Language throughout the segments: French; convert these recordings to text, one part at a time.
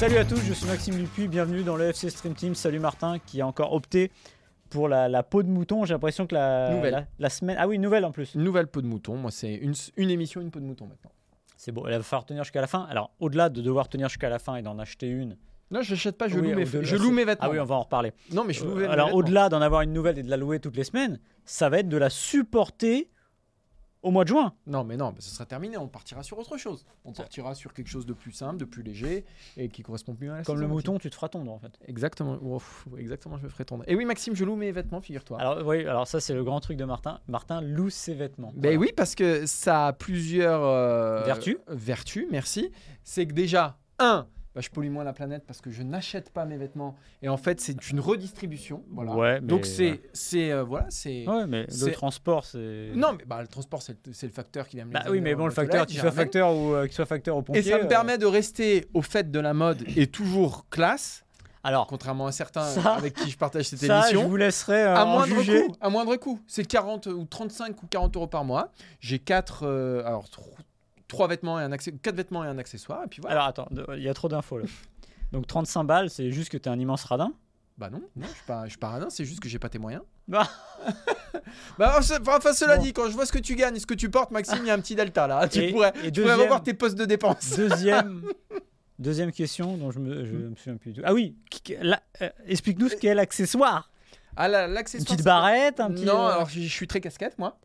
Salut à tous, je suis Maxime Lupuy, bienvenue dans le FC Stream Team. Salut Martin qui a encore opté pour la, la peau de mouton. J'ai l'impression que la, Nouvelle. la, la semaine. Ah oui, nouvelle en plus. Une nouvelle peau de mouton. Moi, c'est une, une émission, une peau de mouton maintenant. C'est beau, elle va falloir tenir jusqu'à la fin. Alors, au-delà de devoir tenir jusqu'à la fin et d'en acheter une. Non, je n'achète pas, je, Oui, loue, mes, au-delà, je loue c'est- mes vêtements. Ah oui, on va en reparler. Non, mais je loue Euh, mes alors, au-delà d'en avoir une nouvelle et de la louer toutes les semaines, ça va être de la supporter au mois de juin. Non, mais non, mais ce sera terminé. On partira sur autre chose. On partira sur quelque chose de plus simple, de plus léger et qui correspond plus à la Comme le mouton, tu te feras tondre en fait. Exactement. Ouf, exactement, je me ferai tondre. Et oui, Maxime, je loue mes vêtements, figure-toi. Alors, oui, alors ça, c'est le grand truc de Martin. Martin loue ses vêtements. Ben Voilà. oui, parce que ça a plusieurs euh, Vertus. Vertus, merci. C'est que déjà, un, bah, je pollue moins la planète parce que je n'achète pas mes vêtements. Et en fait, c'est une redistribution. Voilà. Ouais, mais- Donc c'est, c'est, euh, voilà, c'est. Ouais, mais le transport, c'est. Non, mais bah, le transport, c'est le, c'est le facteur qui vient me Bah oui, mais bon, le facteur, j'y soit facteur ou euh, qu'il soit facteur au pompier. Et ça me euh, permet de rester au fait de la mode et toujours classe, Alors, contrairement à certains Ça- avec qui je partage cette ça, je émission. vous laisserai euh, À moindre juger. coût, à moindre coût. C'est 40 ou 35 ou 40 euros par mois. J'ai quatre, euh, alors trois vêtements et un quatre vêtements et un accessoire. Et puis voilà. Alors, attends, il y a trop d'infos là. Donc, 35 balles, c'est juste que t'es un immense radin? Bah non, non, je suis pas, je suis pas radin, c'est juste que j'ai pas tes moyens. Bah. bah enfin, cela Bon. dit, quand je vois ce que tu gagnes et ce que tu portes, Maxime, il y a un petit delta là. Tu Et- pourrais, et tu pourrais revoir tes postes de dépenses. Deuxième, deuxième question dont je me, je me souviens plus du tout. Ah oui, euh, explique-nous ce qu'est l'accessoire. Ah là, Une l'accessoire. petite barrette, un petit. Non, euh, alors je suis très casquette moi.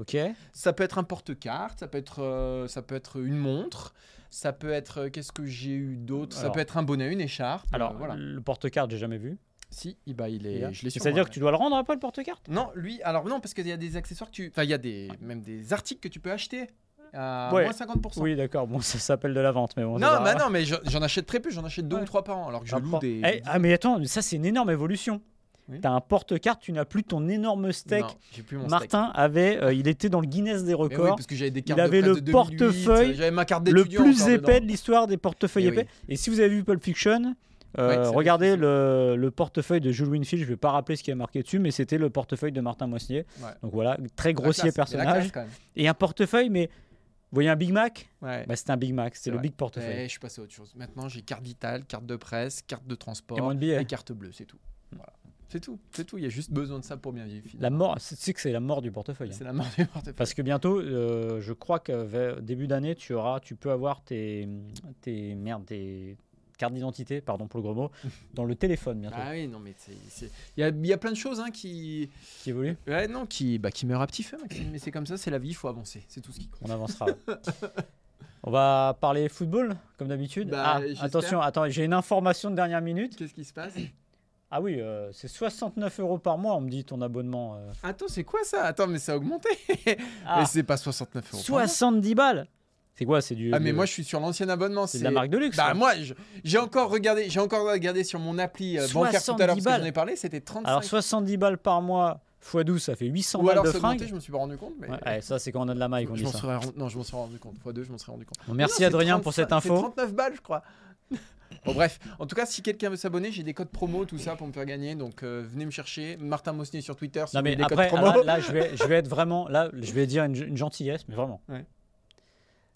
Ok. Ça peut être un porte-carte, ça peut être, euh, ça peut être une montre, ça peut être, euh, qu'est-ce que j'ai eu d'autre? Ça Alors- peut être un bonnet, une écharpe. euh, Alors, voilà. le porte-carte, j'ai jamais vu. Si, il- bah, il est, je l'ai sur C'est-à-dire moi, que tu dois le rendre après le porte-carte? Non, lui, alors non, parce qu'il y a des accessoires que tu. Enfin, il y a des, même des articles que tu peux acheter à Ouais. moins 50%. Oui, d'accord. Bon, ça s'appelle de la vente, mais bon. c'est Non, pas bah grave. non, mais je- j'en achète très peu, j'en achète deux Ouais. ou trois par an, alors que je loue por- des. Eh, ah, mais attends, ça, c'est une énorme évolution. Oui. T'as un porte-carte, tu n'as plus ton énorme steak. Non, j'ai plus mon steak. Martin avait, euh, il était dans le Guinness des oui, records. parce que j'avais des cartes il avait le de 2008, portefeuille J'avais ma carte le plus épais dedans. de l'histoire des portefeuilles Eh épais. Et si vous avez vu Pulp Fiction, euh, Ouais, regardez le, le portefeuille de Jules Winfield. Je vais pas rappeler ce qui est marqué dessus, mais c'était le portefeuille de Martin Moissnier. Ouais. Donc voilà, très grossier classe, personnage. Et un portefeuille, mais vous voyez un Big Mac? Ouais. bah, C'était un Big Mac, c'était le vrai. big portefeuille. Eh, je suis passé à autre chose. Maintenant, j'ai carte vitale, carte de presse, carte de transport et carte bleue, c'est tout. C'est tout, c'est tout. Il y a juste besoin de ça pour bien vivre. La finalement. mort, c'est c'est que c'est la mort du portefeuille. hein. C'est la mort du portefeuille. Parce que bientôt, euh, je crois que vers début d'année, tu auras, tu peux avoir tes, tes merde, tes cartes d'identité, pardon pour le gros mot, dans le téléphone bientôt, Ah oui, non, mais il y a, il y a plein de choses hein, qui, qui évolue. ouais, non, qui, bah, qui meurent à petit feu, Maxime. Mais c'est comme ça, c'est la vie, il faut avancer. C'est tout ce qui compte. On avancera. On va parler football, comme d'habitude. Bah, ah, attention, attends, j'ai une information de dernière minute. Qu'est-ce qui se passe? Ah oui, euh, c'est 69 euros par mois, on me dit ton abonnement. euh. Attends, c'est quoi ça? Attends, mais ça a augmenté. Ah, Mais c'est pas 69 euros. par mois. 70 balles C'est quoi C'est du. Ah, mais moi, je suis sur l'ancien abonnement. c'est de la marque de luxe. Bah ça. moi, je- j'ai encore regardé, j'ai encore regardé sur mon appli euh, bancaire tout à 70 l'heure parce que j'en ai parlé, c'était 35. Alors 70 balles par mois x 12, ça fait 800 Ou balles alors de c'est augmenté, fringues. je me suis pas rendu compte. Mais... Ouais, ouais, ça, c'est quand on a de la maille qu'on je dit m'en ça. serais rendu- non, je m'en suis rendu compte. Fois deux, je m'en serais rendu compte. Bon, merci Non, c'est Adrien pour 35 cette info. C'est 39 balles, je crois. Bon bref, en tout cas, si quelqu'un veut s'abonner, j'ai des codes promo, tout ça pour me faire gagner. Donc euh, venez me chercher, Martin Mosnier sur Twitter. Si Non vous mais des après, codes là, promo. là, je, vais, je vais être vraiment, là, je vais dire une, une gentillesse, mais vraiment. Ouais.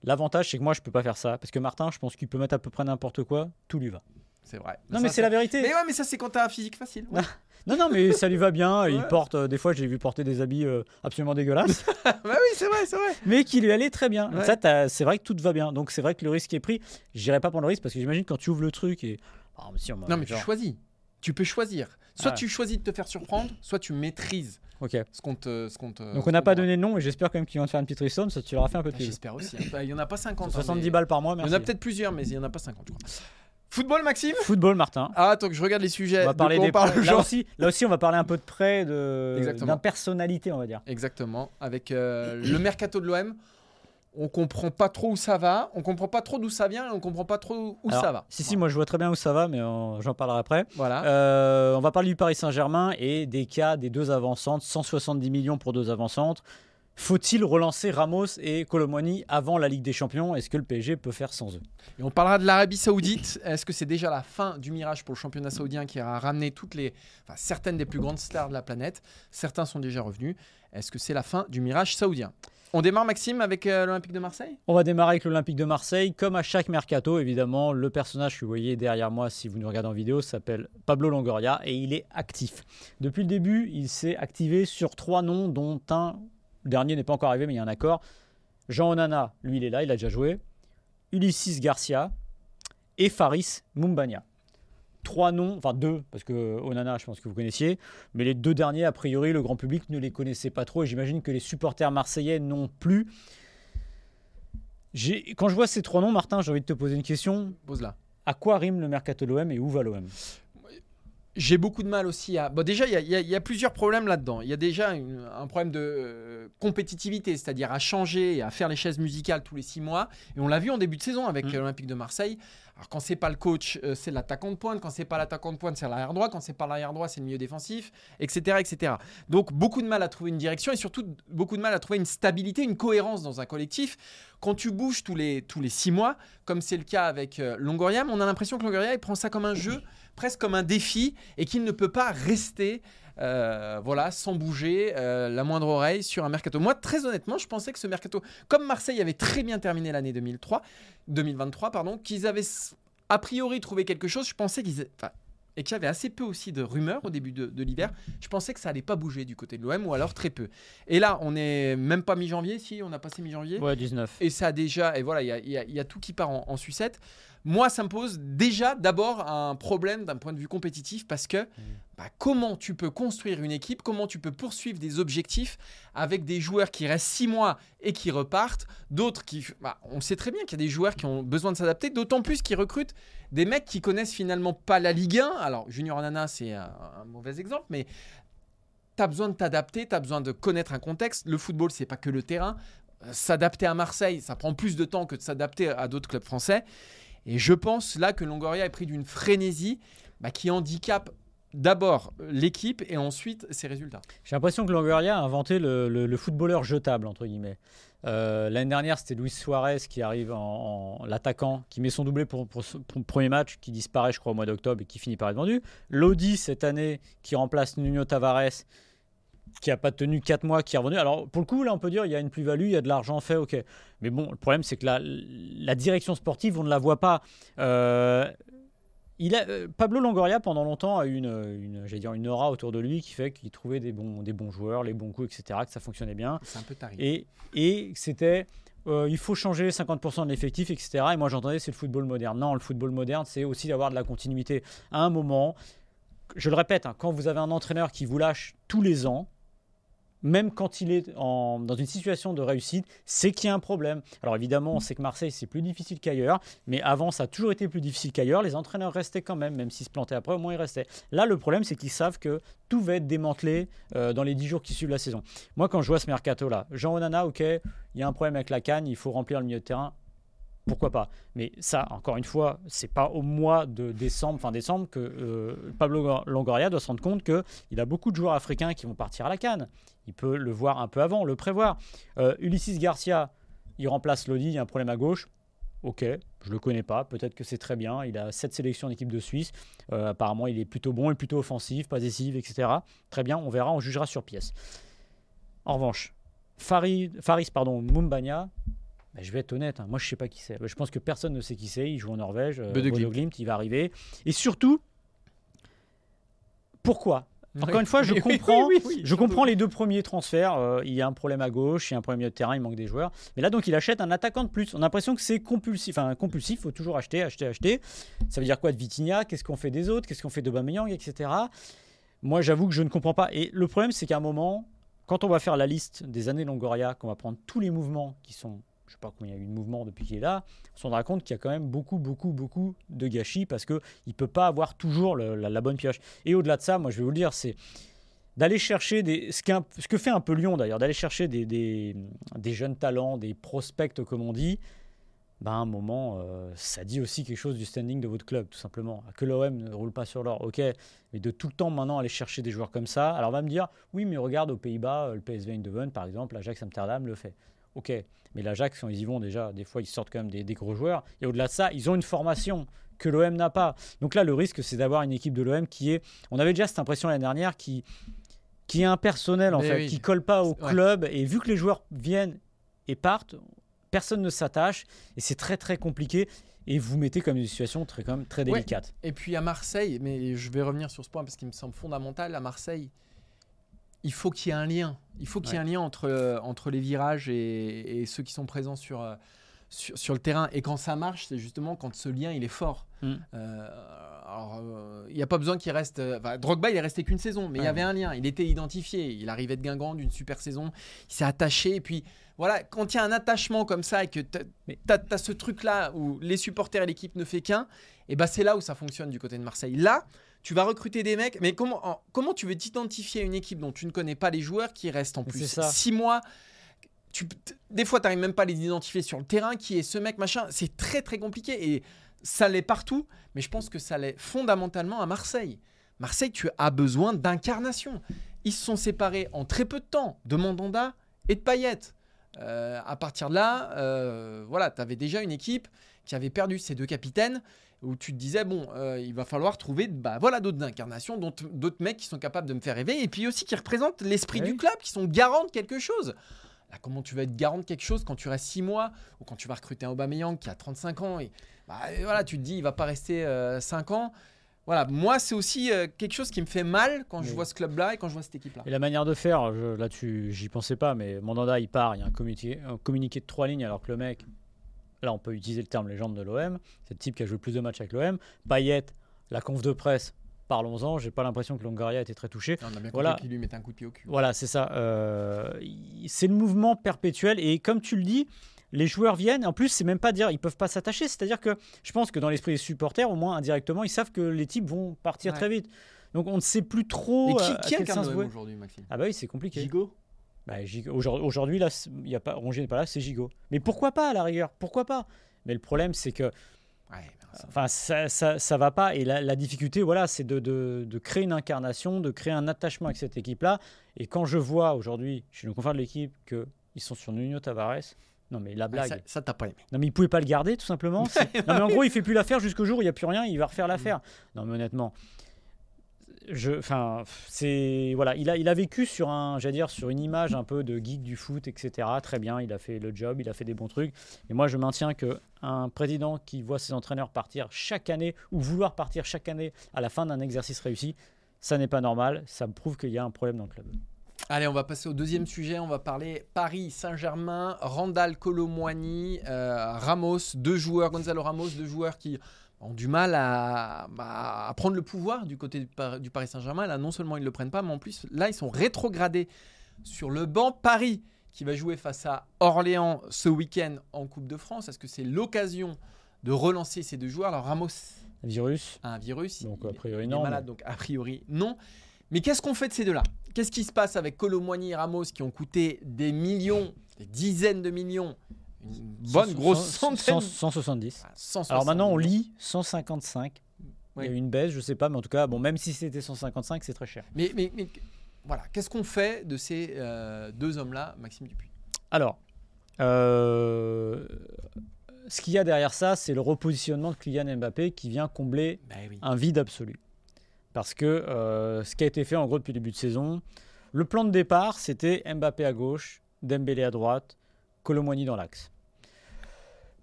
L'avantage, c'est que moi, je peux pas faire ça, parce que Martin, je pense qu'il peut mettre à peu près n'importe quoi, tout lui va. C'est vrai. Non mais c'est la vérité. Mais ouais, mais ça c'est quand t'as un physique facile. ouais. Non non mais ça lui va bien. Il porte, euh, des fois, j'ai vu porter des habits euh, absolument dégueulasses, bah oui, c'est vrai, c'est vrai. mais qui lui allait très bien. Ouais. Ça, c'est vrai que tout va bien. Donc c'est vrai que le risque est pris. J'irai pas prendre le risque parce que j'imagine quand tu ouvres le truc et. Mais si, on m'a- Non mais tu genre- choisis. tu peux choisir. Soit Ah. tu choisis de te faire surprendre, soit tu maîtrises Ok. ce qu'on te. Ce qu'on te- Donc on n'a pas donné de nom et j'espère quand même qu'ils vont te faire une petite ristourne, ça tu leur as fait un peu de Ah, plaisir. J'espère aussi. hein. Il y en a pas 50. hein, 70 mais- balles par mois, Il y merci. en a peut-être plusieurs, mais il y en a pas 50, je crois. Football, Maxime? Football, Martin. Ah, attends que je regarde les sujets. On va De parler quoi des on parle là, aussi, là aussi, on va parler un peu de près, de d'impersonnalité, on va dire. Exactement. Avec euh, le mercato de l'OM, on comprend pas trop où ça va, on comprend pas trop d'où ça vient et on comprend pas trop où Alors, ça va. Si, si, moi je vois très bien où ça va, mais euh, j'en parlerai après. Voilà. Euh, on va parler du Paris Saint-Germain et des cas des deux avancantes, 170 millions pour deux avancantes. Faut-il relancer Ramos et Colomwani avant la Ligue des Champions? Est-ce que le PSG peut faire sans eux? Et on parlera de l'Arabie Saoudite. Est-ce que c'est déjà la fin du mirage pour le championnat saoudien qui a ramené toutes les, enfin, certaines des plus grandes stars de la planète? Certains sont déjà revenus. Est-ce que c'est la fin du mirage saoudien? On démarre, Maxime, avec euh, l'Olympique de Marseille? On va démarrer avec l'Olympique de Marseille. Comme à chaque mercato, évidemment, le personnage que vous voyez derrière moi, si vous nous regardez en vidéo, s'appelle Pablo Longoria et il est actif. Depuis le début, il s'est activé sur trois noms, dont un, dernier n'est pas encore arrivé, mais il y a un accord. Jean Onana, lui, il est là, il a déjà joué. Ulysses Garcia et Faris Mumbania. Trois noms, enfin deux, parce que Onana, je pense que vous connaissiez, mais les deux derniers, a priori, le grand public ne les connaissait pas trop et j'imagine que les supporters marseillais non plus. Quand je vois ces trois noms, Martin, j'ai envie de te poser une question. Pose-la. À quoi rime le mercato de l'OM et où va l'OM J'ai beaucoup de mal aussi à. Bon, déjà, il y a- y, y plusieurs problèmes là-dedans. Il y a déjà une- un problème de euh, compétitivité, c'est-à-dire à changer et à faire les chaises musicales tous les six mois. Et on l'a vu en début de saison avec Mm. l'Olympique de Marseille. Alors, quand c'est pas le coach, euh, c'est l'attaquant de pointe. Quand c'est pas l'attaquant de pointe, c'est l'arrière droit. Quand c'est pas l'arrière droit, c'est le milieu défensif, etc., etc. Donc, beaucoup de mal à trouver une direction et surtout beaucoup de mal à trouver une stabilité, une cohérence dans un collectif. Quand tu bouges tous les, tous les six mois, comme c'est le cas avec euh, Longoria, on a l'impression que Longoria il prend ça comme un jeu, presque comme un défi, et qu'il ne peut pas rester euh, voilà, sans bouger euh, la moindre oreille sur un mercato. Moi, très honnêtement, je pensais que ce mercato, comme Marseille avait très bien terminé l'année 2003, 2023, pardon, qu'ils avaient a priori trouvé quelque chose. Je pensais qu'ils, enfin, et qu'il y avait assez peu aussi de rumeurs au début de, de l'hiver. Je pensais que ça allait pas bouger du côté de l'OM, ou alors très peu. Et là, on est même pas mi-janvier, si on a passé mi-janvier. Ouais, 19. Et ça a déjà, et voilà, y y il y a tout qui part en, en sucette. Moi, ça me pose déjà d'abord un problème d'un point de vue compétitif parce que bah, comment tu peux construire une équipe, comment tu peux poursuivre des objectifs avec des joueurs qui restent six mois et qui repartent, d'autres qui, bah, on sait très bien qu'il y a des joueurs qui ont besoin de s'adapter, d'autant plus qu'ils recrutent des mecs qui connaissent finalement pas la Ligue 1. Alors Junior Anana, c'est un, un mauvais exemple, mais tu as besoin de t'adapter, tu as besoin de connaître un contexte. Le football, c'est pas que le terrain. Euh, S'adapter à Marseille, ça prend plus de temps que de s'adapter à d'autres clubs français. Et je pense là que Longoria est pris d'une frénésie bah, qui handicape d'abord l'équipe et ensuite ses résultats. J'ai l'impression que Longoria a inventé le, le- le footballeur jetable, entre guillemets. Euh, L'année dernière, c'était Luis Suarez qui arrive en, en- l'attaquant, qui met son doublé pour, pour le premier match, qui disparaît, je crois, au mois d'octobre et qui finit par être vendu. Lodi, cette année, qui remplace Nuno Tavares, qui a pas tenu 4 mois, qui est revenu. Alors, pour le coup, là, on peut dire il y a une plus-value, il y a de l'argent fait, ok. Mais bon, le problème, c'est que la, la direction sportive, on ne la voit pas. Euh, il a, euh, Pablo Longoria, pendant longtemps, a eu une, une, dire une aura autour de lui qui fait qu'il trouvait des bons, des bons joueurs, les bons coups, etc., que ça fonctionnait bien. C'est un peu tarif. Et, et c'était, euh, il faut changer 50% de l'effectif, etc. Et moi, j'entendais, c'est le football moderne. Non, le football moderne, c'est aussi d'avoir de la continuité. À un moment, je le répète, hein, quand vous avez un entraîneur qui vous lâche tous les ans, même quand il est dans une situation de réussite, c'est qu'il y a un problème. Alors évidemment, on sait que Marseille, c'est plus difficile qu'ailleurs, mais avant, ça a toujours été plus difficile qu'ailleurs. Les entraîneurs restaient quand même, même s'ils se plantaient après, au moins ils restaient. Là, le problème, c'est qu'ils savent que tout va être démantelé euh, dans les 10 jours qui suivent la saison. Moi, quand je vois ce mercato-là, Jean Onana, ok, il y a un problème avec la canne, il faut remplir le milieu de terrain. Pourquoi pas Mais ça, encore une fois, c'est pas au mois de décembre, fin décembre, que euh, Pablo Longoria doit se rendre compte qu'il a beaucoup de joueurs africains qui vont partir à la canne. Il peut le voir un peu avant, le prévoir. Euh, Ulysses Garcia, il remplace Lodi, il y a un problème à gauche. Ok, je le connais pas, peut-être que c'est très bien. Il a sept sélections d'équipe de Suisse. Euh, apparemment, il est plutôt bon, est plutôt offensif, pas décisif, etc. Très bien, on verra, on jugera sur pièce. En revanche, Farid, Faris pardon, Mumbanya, ben, je vais être honnête, hein, moi je sais pas qui c'est. Ben, je pense que personne ne sait qui c'est. Il joue en Norvège, euh, Glimt. Glimt, il va arriver. Et surtout, pourquoi? Encore une fois, je comprends, oui, oui, je comprends les deux premiers transferts. euh, il y a un problème à gauche, il y a un problème de terrain, il manque des joueurs. Mais là, donc, il achète un attaquant de plus. On a l'impression que c'est compulsif. Enfin, compulsif, il faut toujours acheter, acheter, acheter. Ça veut dire quoi de Vitinha? Qu'est-ce qu'on fait des autres? Qu'est-ce qu'on fait de Bameyang, etc. Moi, j'avoue que je ne comprends pas. Et le problème, c'est qu'à un moment, quand on va faire la liste des années Longoria, qu'on va prendre tous les mouvements qui sont, je sais pas combien il y a eu de mouvements depuis qu'il est là, on se rendra compte qu'il y a quand même beaucoup, beaucoup, beaucoup de gâchis parce qu'il ne peut pas avoir toujours la, bonne pioche. Et au-delà de ça, moi, je vais vous le dire, c'est d'aller chercher des, ce, que fait un peu Lyon d'ailleurs, d'aller chercher des jeunes talents, des prospects comme on dit. Ben, à un moment, euh, ça dit aussi quelque chose du standing de votre club, tout simplement. Que l'OM ne roule pas sur l'or, ok, mais de tout le temps maintenant aller chercher des joueurs comme ça. Alors on va me dire, oui, mais regarde aux Pays-Bas, euh, le PSV Eindhoven, par exemple, l'Ajax Amsterdam le fait. Ok, mais l'Ajax, quand ils y vont déjà, des fois, ils sortent quand même des, des gros joueurs. Et au-delà de ça, ils ont une formation que l'OM n'a pas. Donc là, le risque, c'est d'avoir une équipe de l'OM qui est. On avait déjà cette impression l'année dernière qui, qui est impersonnelle, en Mais fait, oui. qui colle pas au Ouais. club. Et vu que les joueurs viennent et partent, personne ne s'attache. Et c'est très, très compliqué. Et vous mettez comme une situation très, quand même, très Ouais. délicate. Et puis à Marseille, mais je vais revenir sur ce point parce qu'il me semble fondamental, à Marseille, il faut qu'il y ait un lien. Il faut qu'il y ait un lien entre, euh, entre les virages et, et ceux qui sont présents sur, euh, sur, sur le terrain. Et quand ça marche, c'est justement quand ce lien il est fort. Mm. Euh, alors, euh, il n'y a pas besoin qu'il reste. enfin, Drogba, il est resté qu'une saison, mais il y avait un lien. Il était identifié. Il arrivait de Guingamp d'une super saison. Il s'est attaché. Et puis, voilà, quand il y a un attachement comme ça et que tu as, ce truc-là où les supporters et l'équipe ne fait qu'un, et ben c'est là où ça fonctionne du côté de Marseille. Là, tu vas recruter des mecs, mais comment, en- comment tu veux t'identifier à une équipe dont tu ne connais pas les joueurs qui restent en plus ça. six mois? Tu, des fois, tu n'arrives même pas à les identifier sur le terrain, qui est ce mec, machin. C'est très, très compliqué. Et ça l'est partout, mais je pense que ça l'est fondamentalement à Marseille. Marseille, tu as besoin d'incarnation. Ils se sont séparés en très peu de temps de Mandanda et de Payet. Euh, à partir de là, euh, voilà, tu avais déjà une équipe qui avait perdu ses deux capitaines, où tu te disais, bon, euh, il va falloir trouver bah, voilà, d'autres incarnations, d'autres mecs qui sont capables de me faire rêver, et puis aussi qui représentent l'esprit Oui. du club, qui sont garants de quelque chose. Là, comment tu vas être garant de quelque chose quand tu restes 6 mois, ou quand tu vas recruter un Aubameyang qui a 35 ans, et, bah, et voilà, tu te dis, il va pas rester 5 ans. Voilà, moi, c'est aussi euh, quelque chose qui me fait mal quand je vois ce club-là et quand je vois cette équipe-là. Et la manière de faire, je- là-dessus, j'y pensais pas, mais Mandanda, il part, il y a un communiqué, un communiqué de trois lignes, alors que le mec, là, on peut utiliser le terme légende de l'OM, c'est le type qui a joué le plus de matchs avec l'OM. Payet, la conf de presse, parlons-en, j'ai pas l'impression que Longoria était très touché. On a bien Voilà. compris qu'il lui mettait un coup de pied au cul. Voilà, c'est ça. euh, c'est le mouvement perpétuel, et comme tu le dis, les joueurs viennent. En plus, c'est même pas dire ils peuvent pas s'attacher. C'est-à-dire que je pense que dans l'esprit des supporters, au moins indirectement, ils savent que les types vont partir Ouais. très vite. Donc on ne sait plus trop. Mais euh, qui, à qui incarne aujourd'hui, Maxime? Ah bah oui, c'est compliqué. Gigot? Bah, Aujourd'hui, là, y a pas, Rongier n'est pas là, c'est Gigot. Mais pourquoi pas, à la rigueur Pourquoi pas? Mais le problème, c'est que Ouais, enfin, ça, ça, ça va pas. Et la, la difficulté, voilà, c'est de, de- de créer une incarnation, de créer un attachement avec cette équipe-là. Et quand je vois aujourd'hui, chez nos confrères de l'équipe, qu'ils sont sur Nuno Tavares, non mais la blague. ça, t'as pas aimé. Non mais il pouvait pas le garder tout simplement. Non mais en gros il fait plus l'affaire jusqu'au jour où il n'y a plus rien, il va refaire l'affaire. Non mais honnêtement, je, enfin c'est voilà, il a il a vécu sur un, dire sur une image un peu de geek du foot etc. Très bien, il a fait le job, il a fait des bons trucs. Et moi je maintiens que un président qui voit ses entraîneurs partir chaque année ou vouloir partir chaque année à la fin d'un exercice réussi, ça n'est pas normal. Ça me prouve qu'il y a un problème dans le club. Allez, on va passer au deuxième sujet. On va parler Paris Saint-Germain, Randall Colomwani, euh, Ramos, deux joueurs, Gonzalo Ramos, deux joueurs qui ont du mal à, bah, à prendre le pouvoir du côté du, Par- du Paris Saint-Germain. Là, non seulement ils ne le prennent pas, mais en plus, là, ils sont rétrogradés sur le banc Paris qui va jouer face à Orléans ce week-end en Coupe de France. Est-ce que c'est l'occasion de relancer ces deux joueurs? Alors, Ramos Virus. a un virus. Donc, a priori, il non, Est malade, donc a priori non. Mais qu'est-ce qu'on fait de ces deux-là? Qu'est-ce qui se passe avec Colomboigny et Ramos qui ont coûté des millions, des dizaines de millions, une bonne grosse cent- centaine cent- 170. Ah, 160 Alors maintenant, on lit 155. Il y a eu une baisse, je sais pas, mais en tout cas, bon, même si c'était 155, c'est très cher. Mais, mais, mais voilà, qu'est-ce qu'on fait de ces euh, deux hommes-là, Maxime Dupuis? Alors, euh, ce qu'il y a derrière ça, c'est le repositionnement de Kylian Mbappé qui vient combler Ben oui. un vide absolu. Parce que euh, ce qui a été fait en gros depuis le début de saison, le plan de départ, c'était Mbappé à gauche, Dembélé à droite, Colomwani dans l'axe.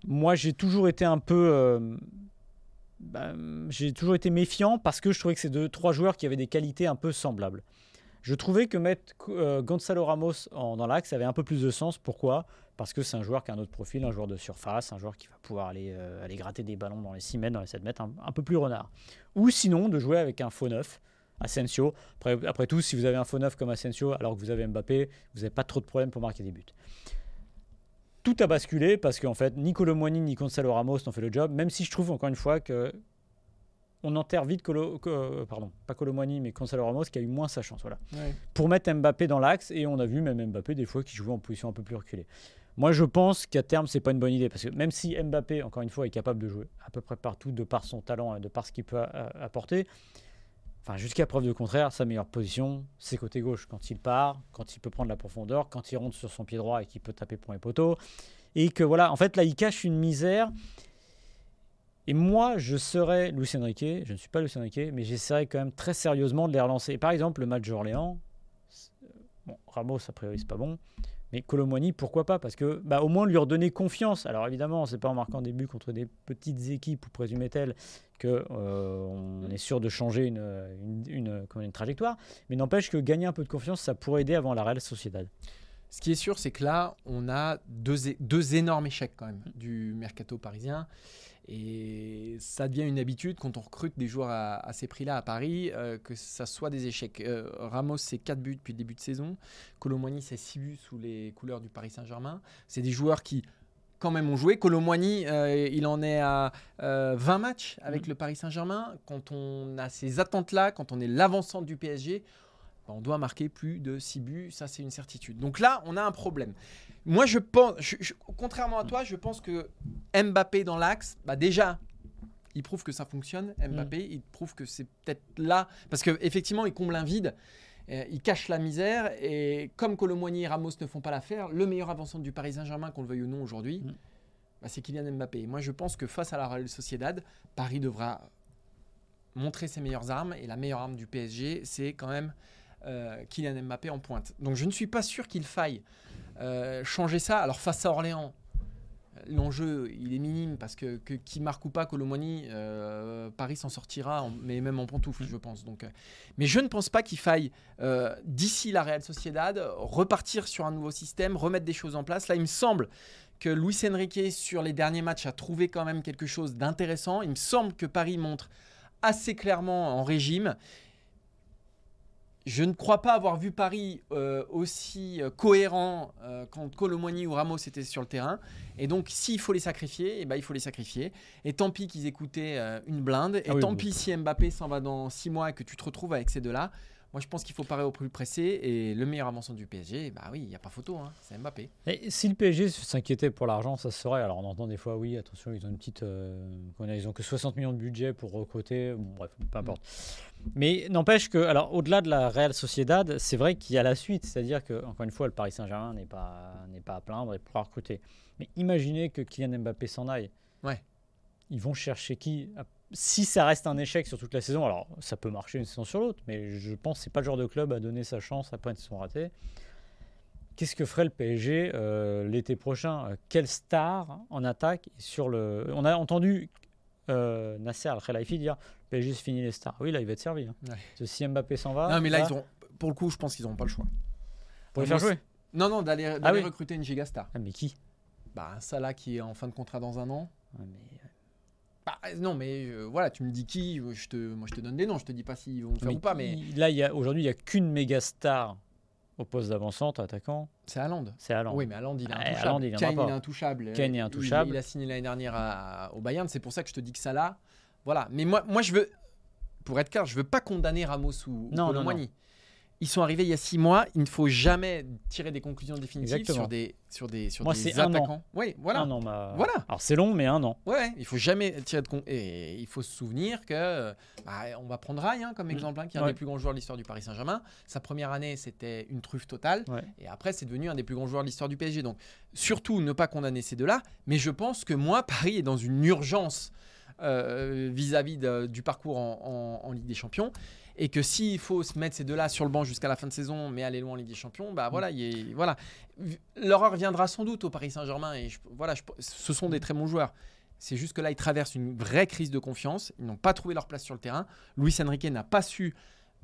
Moi, j'ai toujours été un peu, euh, bah, j'ai toujours été méfiant parce que je trouvais que c'est deux, trois joueurs qui avaient des qualités un peu semblables. Je trouvais que mettre euh, Gonzalo Ramos dans l'axe avait un peu plus de sens. Pourquoi? Parce que c'est un joueur qui a un autre profil, un joueur de surface, un joueur qui va pouvoir aller, euh, aller gratter des ballons dans les 6 mètres, dans les 7 mètres, un, peu plus renard. Ou sinon, de jouer avec un faux neuf, Asensio. Après tout, si vous avez un faux neuf comme Asensio, alors que vous avez Mbappé, vous n'avez pas trop de problèmes pour marquer des buts. Tout a basculé parce qu'en fait, ni Colomboigny ni Gonzalo Ramos n'ont fait le job, même si je trouve encore une fois que on enterre vite Colo, Co- pardon, pas Colomboigny mais Gonzalo Ramos qui a eu moins sa chance. Voilà pour mettre Mbappé dans l'axe et on a vu même Mbappé des fois qui jouait en position un peu plus reculée. Moi je pense qu'à terme c'est pas une bonne idée parce que même si Mbappé encore une fois est capable de jouer à peu près partout de par son talent et de par ce qu'il peut apporter, enfin jusqu'à preuve de contraire sa meilleure position c'est côté gauche quand il part, quand il peut prendre la profondeur, quand il rentre sur son pied droit et qu'il peut taper pour les poteaux et que voilà en fait là il cache une misère et moi, je serais Luis Enrique, je ne suis pas Luis Enrique, mais j'essaierais quand même très sérieusement de les relancer. Par exemple, le match d'Orléans, Bon, Ramos, a priori, c'est pas bon. Mais Colomboigny, pourquoi pas? Parce que bah, au moins lui redonner confiance. Alors évidemment, c'est pas en marquant des buts contre des petites équipes, ou présumait-elle, que euh, on est sûr de changer une, une, une- trajectoire. Mais n'empêche que gagner un peu de confiance, ça pourrait aider avant la Real Sociedad. Ce qui est sûr, c'est que là, on a deux, deux énormes échecs quand même du mercato parisien. Et ça devient une habitude quand on recrute des joueurs à, à ces prix-là à Paris, euh, que ça soit des échecs. Euh, Ramos, c'est 4 buts depuis le début de saison. Colomboigny, c'est 6 buts sous les couleurs du Paris Saint-Germain. C'est des joueurs qui, quand même, ont joué. Colomboigny, euh, il en est à euh, 20 matchs avec Mhm. le Paris Saint-Germain. Quand on a ces attentes-là, quand on est l'avancante du PSG, on doit marquer plus de 6 buts, ça c'est une certitude. Donc là, on a un problème. Moi, je pense, je- je- contrairement à toi, je pense que Mbappé dans l'axe, bah déjà, il prouve que ça fonctionne. Mbappé, il prouve que c'est peut-être là, parce qu'effectivement, il comble un vide. euh, il cache la misère et comme Colomboigny et Ramos ne font pas l'affaire, le meilleur avançant du Paris Saint-Germain, qu'on le veuille ou non aujourd'hui, Mm. bah, c'est Kylian Mbappé. Et moi, je pense que face à la Real Sociedad, Paris devra montrer ses meilleures armes et la meilleure arme du PSG, c'est quand même euh, Kylian Mbappé en pointe. Donc je ne suis pas sûr qu'il faille euh, changer ça. Alors face à Orléans, l'enjeu il est minime parce que, qui marque ou pas Colomboigny, euh, Paris s'en sortira, mais même en pantoufle, je pense. Donc, euh, mais je ne pense pas qu'il faille euh, d'ici la Real Sociedad repartir sur un nouveau système, remettre des choses en place. Là, il me semble que Luis Enrique sur les derniers matchs a trouvé quand même quelque chose d'intéressant. Il me semble que Paris montre assez clairement en régime. Je ne crois pas avoir vu Paris euh, aussi euh, cohérent euh, quand Colomboigny ou Ramos étaient sur le terrain. Et donc, s'il faut les sacrifier, eh ben, il faut les sacrifier. Et tant pis qu'ils écoutaient euh, une blinde. Et Ah oui, tant oui. pis si Mbappé s'en va dans 6 mois et que tu te retrouves avec ces deux-là. Moi, je pense qu'il faut parer au plus pressé. Et le meilleur avançant du PSG, bah oui, il n'y a pas photo. hein, c'est Mbappé. Et si le PSG s'inquiétait pour l'argent, ça se serait. Alors on entend des fois, oui, attention, ils ont une petite, euh, ils ont que 60 millions de budget pour recruter. Bon, bref, peu importe. Mais n'empêche que, alors au-delà de la Real Sociedad, c'est vrai qu'il y a la suite, c'est-à-dire que encore une fois, le Paris Saint-Germain n'est pas n'est pas à plaindre et pourra recruter. Mais imaginez que Kylian Mbappé s'en aille. Ouais. Ils vont chercher qui? Si ça reste un échec sur toute la saison, alors ça peut marcher une saison sur l'autre, mais je pense que c'est pas le genre de club à donner sa chance après une saison ratée. Qu'est-ce que ferait le PSG euh, l'été prochain? Quelle star en attaque sur le On a entendu euh, Nasser Al-Khelaifi dire PSG se finit les stars. Oui, là, il va être servi. hein. Ouais. Si Mbappé s'en va, non, mais là, là, ils ont, pour le coup, je pense qu'ils n'auront pas le choix. pour les faire Moi, jouer. Non, non, d'aller Ah oui. recruter une gigastar. Ah, mais qui? Bah, un Salah qui est en fin de contrat dans un an. Ouais, mais- Bah, non, mais euh, voilà, tu me dis qui, je te, moi je te donne des noms, je te dis pas s'ils vont le faire mais ou pas, mais? Là, il a aujourd'hui, il y a qu'une méga star au poste d'avancante attaquant, c'est Haaland. c'est Haaland. Oui, mais Haaland, il est intouchable. Haaland, il viendra Kane, pas. il est intouchable. Kane est intouchable. Il, a signé l'année dernière à- au Bayern, c'est pour ça que je te dis que Salah, voilà. Mais moi, moi je veux, pour être clair, je veux pas condamner Ramos ou, ou Non, non, Colomboigny. Ils sont arrivés il y a six mois. Il ne faut jamais tirer des conclusions définitives Exactement. sur des, sur des, sur Moi, des c'est un an. attaquants. Oui, voilà. Un an, ma- Voilà. Alors c'est long, mais un an. Ouais, il faut jamais tirer de con. Et il faut se souvenir que bah, on va prendre Rai hein, comme Mm. exemple, hein, qui est un des plus grands joueurs de l'histoire du Paris Saint-Germain. Sa première année, c'était une truffe totale. Ouais. Et après, c'est devenu un des plus grands joueurs de l'histoire du PSG. Donc, surtout, ne pas condamner ces deux-là. Mais je pense que moi, Paris est dans une urgence euh, vis-à-vis du parcours en, en- en Ligue des Champions. Et que s'il faut se mettre ces deux-là sur le banc jusqu'à la fin de saison, mais aller loin en Ligue des Champions, bah voilà, il voilà. L'horreur viendra sans doute au Paris Saint-Germain. Et voilà, ce sont des très bons joueurs. C'est juste que là, ils traversent une vraie crise de confiance. Ils n'ont pas trouvé leur place sur le terrain. Luis Enrique n'a pas su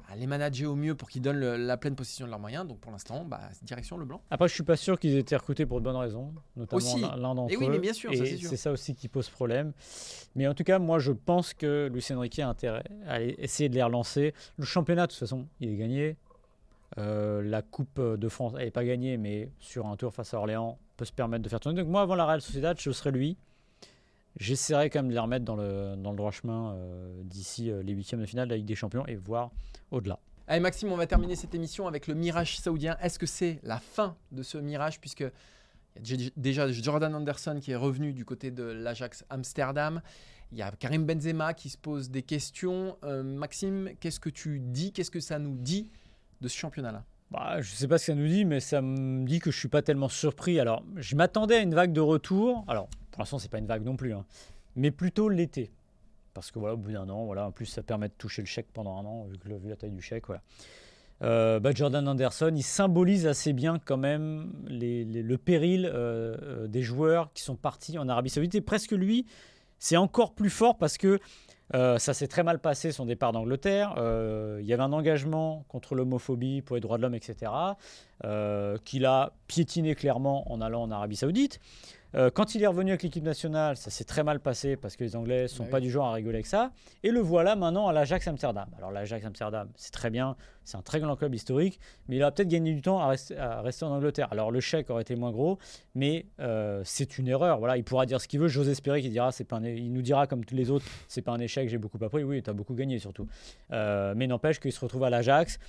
bah, les manager au mieux pour qu'ils donnent le- la pleine possession de leurs moyens. Donc pour l'instant, bah, direction le blanc. Après, je suis pas sûr qu'ils aient été recrutés pour de bonnes raisons, notamment l'un d'entre Et oui, eux. mais bien sûr, Et c'est ça aussi qui pose problème. Mais en tout cas, moi, je pense que Luis Enrique a intérêt à essayer de les relancer. Le championnat, de toute façon, il est gagné. Euh, la Coupe de France, elle n'est pas gagnée, mais sur un tour face à Orléans, peut se permettre de faire tourner. Donc moi, avant la Real Sociedad, je serais lui. J'essaierai quand même de les remettre dans le, dans le droit chemin euh, d'ici euh, les huitièmes de finale de la Ligue des Champions et voir au-delà. Allez Maxime, on va terminer cette émission avec le mirage saoudien. Est-ce que c'est la fin de ce mirage puisque il y a dé- déjà Jordan Anderson qui est revenu du côté de l'Ajax Amsterdam. Il y a Karim Benzema qui se pose des questions. Euh, Maxime, qu'est-ce que tu dis? Qu'est-ce que ça nous dit de ce championnat-là? Bah, je sais pas ce que ça nous dit, mais ça me dit que je suis pas tellement surpris. Alors, je m'attendais à une vague de retour. Alors, pour l'instant, c'est pas une vague non plus, hein. mais plutôt l'été. Parce que voilà, au bout d'un an, voilà, en plus, ça permet de toucher le chèque pendant un an, vu, la taille du chèque. Voilà. Euh, bah, Jordan Anderson, il symbolise assez bien quand même le péril euh, euh, des joueurs qui sont partis en Arabie Saoudite. Et presque lui, c'est encore plus fort parce que euh, ça s'est très mal passé son départ d'Angleterre. Euh, il y avait un engagement contre l'homophobie, pour les droits de l'homme, etc., euh, qu'il a piétiné clairement en allant en Arabie Saoudite. Euh, quand il est revenu avec l'équipe nationale, ça s'est très mal passé parce que les Anglais ne sont Bah pas oui. du genre à rigoler avec ça. Et le voilà maintenant à l'Ajax Amsterdam. Alors l'Ajax Amsterdam, c'est très bien, c'est un très grand club historique, mais il a peut-être gagné du temps à rester, à rester en Angleterre. Alors le chèque aurait été moins gros, mais euh, c'est une erreur. Voilà, il pourra dire ce qu'il veut. J'ose espérer qu'il dira, c'est pas un é- il nous dira comme tous les autres, c'est pas un échec, j'ai beaucoup appris. Oui, tu as beaucoup gagné surtout. Euh, mais n'empêche qu'il se retrouve à l'Ajax,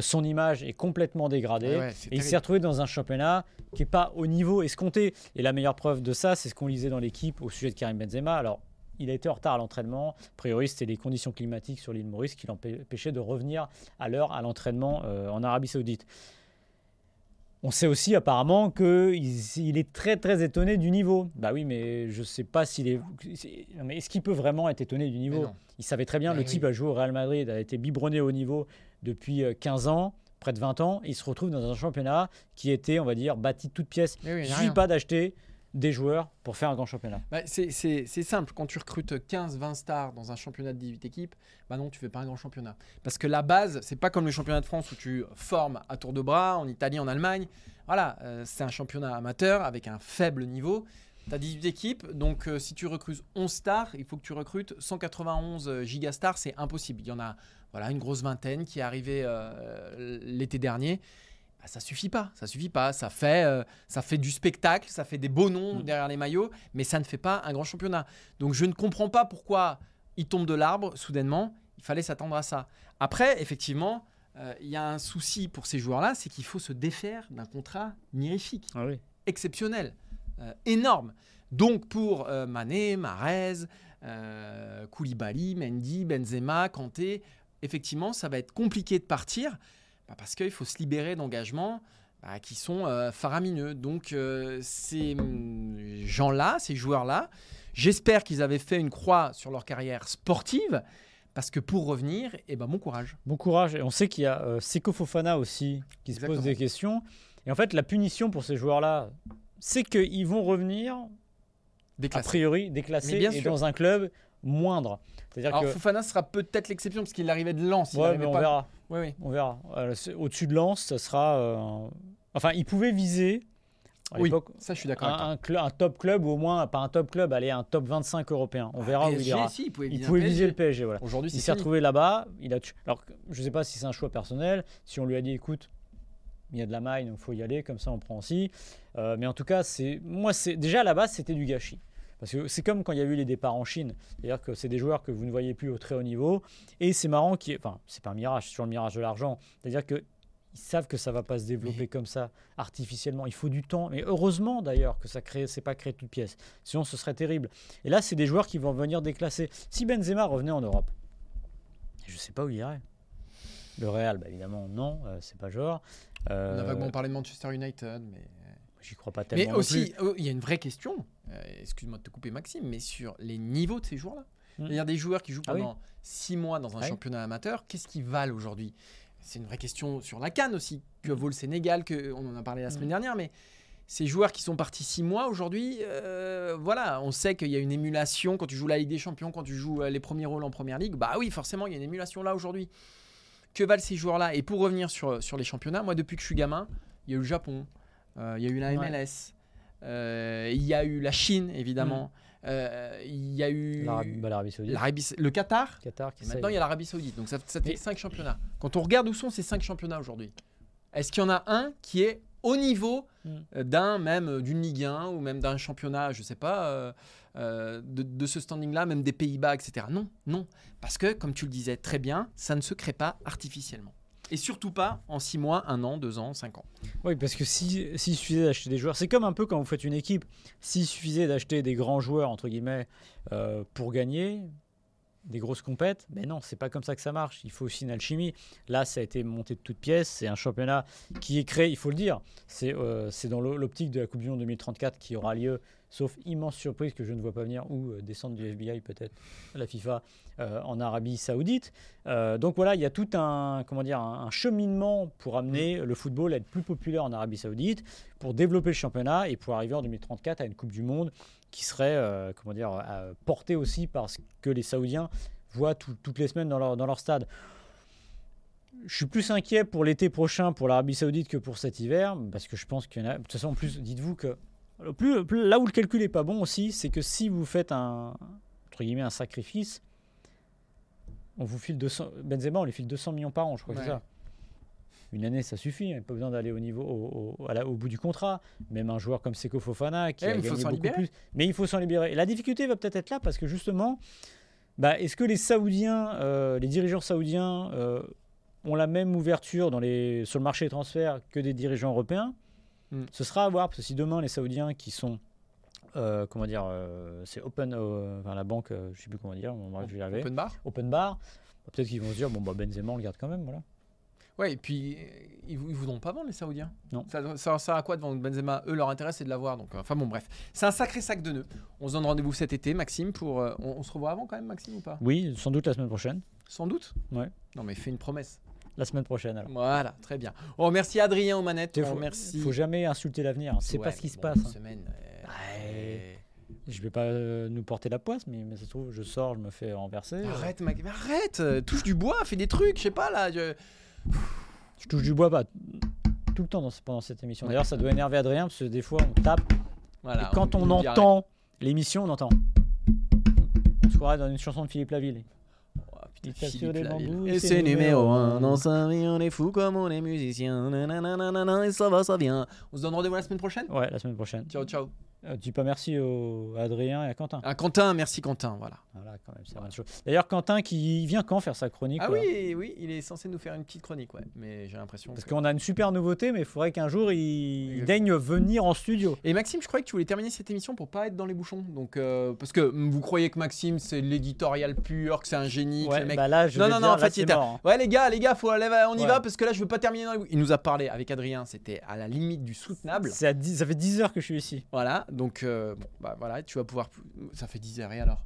son image est complètement dégradée. Ouais, c'est Et il s'est retrouvé dans un championnat qui n'est pas au niveau escompté. Et la meilleure preuve de ça, c'est ce qu'on lisait dans l'équipe au sujet de Karim Benzema. Alors, il a été en retard à l'entraînement. A priori, c'était les conditions climatiques sur l'île Maurice qui l'empêchaient de revenir à l'heure à l'entraînement euh, en Arabie Saoudite. On sait aussi apparemment qu'il il est très très étonné du niveau. Bah oui, mais je sais pas s'il est. non, mais est-ce qu'il peut vraiment être étonné du niveau? Il savait très bien, Mais le oui. type a joué au Real Madrid, a été biberonné au niveau depuis euh, 15 ans, près de 20 ans. Il se retrouve dans un championnat qui était, on va dire, bâti de toutes pièces. Oui, Il ne suffit rien. pas d'acheter des joueurs pour faire un grand championnat. Bah, c'est- simple, quand tu recrutes 15-20 stars dans un championnat de 18 équipes, bah non, tu fais pas un grand championnat. Parce que la base, c'est pas comme le championnat de France où tu formes à tour de bras, en Italie, en Allemagne. Voilà, euh, c'est un championnat amateur avec un faible niveau. Tu as 18 équipes, donc euh, si tu recrutes 11 stars, il faut que tu recrutes 191 euh, gigastars, c'est impossible. Il y en a voilà, une grosse vingtaine qui est arrivée l'été dernier. Bah, ça suffit pas, ça suffit pas. Ça fait, euh, ça fait du spectacle, ça fait des beaux noms Mm. derrière les maillots, mais ça ne fait pas un grand championnat. Donc je ne comprends pas pourquoi il tombe de l'arbre soudainement. Il fallait s'attendre à ça. Après, effectivement, euh, il y a un souci pour ces joueurs-là, c'est qu'il faut se défaire d'un contrat mirifique Ah oui. exceptionnel, euh, énorme. Donc pour Mané, Marez, Koulibaly, Mendy, Benzema, Kanté, effectivement, ça va être compliqué de partir bah, parce qu'il faut se libérer d'engagements bah, qui sont euh, faramineux. Donc euh, ces hum, gens-là, ces joueurs-là, j'espère qu'ils avaient fait une croix sur leur carrière sportive parce que pour revenir, eh ben, bon courage. Bon courage. Et on sait qu'il y a euh, Seko Fofana aussi qui se pose des questions. Et en fait, la punition pour ces joueurs-là, c'est qu'ils vont revenir, a priori, déclassés bien et sûr. dans un club moindre. C'est-à-dire Alors que. Fofana sera peut-être l'exception parce qu'il arrivait de Lens. il Ouais, mais on pas- verra. Oui, oui. On verra. Euh, Au-dessus de Lens, ça sera. euh, Enfin, il pouvait viser. À Oui, ça je suis d'accord. un, un top club ou au moins pas un top club, aller un top 25 européen. On verra où il PSG, ira. si, il pouvait Il viser, pouvait viser le PSG, voilà. Aujourd'hui, Il s'est retrouvé là-bas. Il a. Alors, je sais pas si c'est un choix personnel. Si on lui a dit, écoute, il y a de la maille, donc faut y aller. Comme ça, on prend aussi. Euh, mais en tout cas, c'est moi, c'est déjà à la base, c'était du gâchis. Parce que c'est comme quand il y a eu les départs en Chine. C'est-à-dire que c'est des joueurs que vous ne voyez plus au très haut niveau. Et c'est marrant qui, enfin, c'est pas un mirage, c'est sur le mirage de l'argent. C'est-à-dire que ils savent que ça va pas se développer Mais- comme ça artificiellement. Il faut du temps. Mais heureusement d'ailleurs que ça crée, c'est pas créé toute pièce. Sinon, ce serait terrible. Et là, c'est des joueurs qui vont venir déclasser. Si Benzema revenait en Europe, je sais pas où il irait. Le Real, bah, évidemment, non, euh, c'est pas genre. On Euh, a vaguement parlé de Manchester United, mais. J'y crois pas tellement. Mais aussi, oh, il y a une vraie question. euh, Excuse-moi de te couper, Maxime, mais sur les niveaux de ces joueurs-là. Hmm. C'est-à-dire des joueurs qui jouent Ah oui. pendant six mois dans un Ah oui. championnat amateur, qu'est-ce qu'ils valent aujourd'hui? C'est une vraie question sur la canne aussi, que vaut le Sénégal, que on en a parlé la semaine Hmm. dernière, mais ces joueurs qui sont partis six mois aujourd'hui, euh, voilà, on sait qu'il y a une émulation quand tu joues la Ligue des Champions, quand tu joues euh, les premiers rôles en Première Ligue. Bah oui, forcément, il y a une émulation là aujourd'hui. Que valent ces joueurs-là? Et pour revenir sur, sur les championnats, moi, depuis que je suis gamin, il y a eu le Japon, euh, il y a eu la Ouais. MLS, euh, il y a eu la Chine, évidemment, euh, il y a eu L'Arabie bah, Saoudite, le Qatar. Qatar qui Et maintenant, il y a l'Arabie Saoudite. Donc, ça, ça fait Mais- 5 championnats. Quand on regarde où sont ces 5 championnats aujourd'hui, est-ce qu'il y en a un qui est au niveau Mm. euh, d'un, même euh, d'une Ligue 1 ou même d'un championnat, je sais pas, euh, euh, de, de ce standing-là, même des Pays-Bas, etc. Non, non. Parce que, comme tu le disais très bien, ça ne se crée pas artificiellement. Et surtout pas en 6 mois, 1 an, 2 ans, 5 ans. Oui, parce que si s'il suffisait d'acheter des joueurs, c'est comme un peu quand vous faites une équipe. S'il suffisait d'acheter des grands joueurs entre guillemets euh, pour gagner des grosses compètes, mais non, c'est pas comme ça que ça marche. Il faut aussi une alchimie. Là, ça a été monté de toutes pièces. C'est un championnat qui est créé, il faut le dire. C'est euh, dans l'o- l'optique de la Coupe du Monde 2034 qui aura lieu, sauf immense surprise que je ne vois pas venir, ou euh, descendre du FBI peut-être, la FIFA, euh, en Arabie Saoudite. Euh, donc voilà, il y a tout un, comment dire, un, cheminement pour amener le football à être plus populaire en Arabie Saoudite, pour développer le championnat et pour arriver en 2034 à une Coupe du Monde qui serait euh, comment dire, portée aussi par ce que les Saoudiens voient tout- toutes les semaines dans leur, dans leur stade. Je suis plus inquiet pour l'été prochain pour l'Arabie Saoudite que pour cet hiver, parce que je pense qu'il y en a. De toute façon, en plus, dites-vous que le plus, plus- là où le calcul est pas bon aussi, c'est que si vous faites un entre guillemets un sacrifice, on vous file 200 Benzema, on lui file 200 millions par an, je crois que c'est Ouais. ça. Une année, ça suffit. hein, Pas besoin d'aller au niveau, au, au- à la- au bout du contrat. Même un joueur comme Seko Fofana qui Eh, a gagné beaucoup libérer. plus. Mais il faut s'en libérer. Et la difficulté va peut-être être là parce que justement, bah, est-ce que les Saoudiens, euh, les dirigeants saoudiens, euh, ont la même ouverture dans les, sur le marché des transferts que des dirigeants européens? Hmm. Ce sera à voir parce que si demain les Saoudiens qui sont euh, comment dire, euh, c'est open, euh, enfin la banque, euh, je sais plus comment dire, je y arriver. Open bar open bar, bah, peut-être qu'ils vont se dire bon bah Benzema on le garde quand même, voilà. Ouais, et puis, ils, ils voudront pas vendre les Saoudiens. Non. Ça, ça sert à quoi de vendre Benzema? Eux, leur intérêt, c'est de l'avoir. Donc, enfin bon, bref. C'est un sacré sac de nœuds. On se donne rendez-vous cet été, Maxime, pour. on, on se revoit avant quand même, Maxime, ou pas? Oui, sans doute la semaine prochaine. Sans doute? Ouais. Non, mais fais une promesse. La semaine prochaine alors. Voilà, très bien. On remercie Adrien aux manettes. Il On faut, remercie. faut jamais insulter l'avenir. On sait Ouais, pas ce qui se passe. une hein. semaine, euh, Ouais. Je vais pas euh, nous porter la poisse, mais, mais ça se trouve, je sors, je me fais renverser. euh, Arrête, mais arrête Touche du bois, fais des trucs, je sais pas là. je- Je touche du bois pas tout le temps dans, pendant cette émission. D'ailleurs, ça doit énerver Adrien parce que des fois, on tape. Voilà, et quand on, dit entend l'émission, on entend. On se croirait dans une chanson de Philippe Laville. Arrête. Putain, Il tape sur Philippe les Laville. bambous, Et c'est numéro numéro un. 1. Dans sa vie, on est fou comme on est musicien. Et ça va, ça vient. On se donne rendez-vous la semaine prochaine? Ouais, la semaine prochaine. Ciao, ciao. Euh, dis pas merci au, à Adrien et à Quentin. Ah, Quentin, merci Quentin, voilà. Voilà, quand même, c'est chose. D'ailleurs, Quentin qui vient quand faire sa chronique Ah oui, oui, il est censé nous faire une petite chronique, ouais. Mais j'ai l'impression. Parce que- qu'on a une super nouveauté, mais il faudrait qu'un jour il, daigne venir en studio. Et Maxime, je croyais que tu voulais terminer cette émission pour pas être dans les bouchons. Donc, euh, parce que vous croyez que Maxime c'est l'éditorial pur, que c'est un génie, que Ouais, le mec bah là, je non, non, non, en fait, il était- mort, hein. Ouais, les gars, les gars, faut aller, on y Ouais. va parce que là, je veux pas terminer dans les bouchons. Il nous a parlé avec Adrien, c'était à la limite du soutenable. C'est à 10 ça fait 10 heures que je suis ici. Voilà, donc, euh, bon, bah voilà, tu vas pouvoir. Ça fait 10 heures et alors?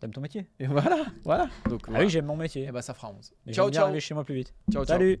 T'aimes ton métier? Et voilà, voilà. Donc, Ah oui, j'aime mon métier. Et bah, ça fera 11. Mais ciao, j'aime bien ciao. arriver chez moi plus vite. Ciao, ciao. Salut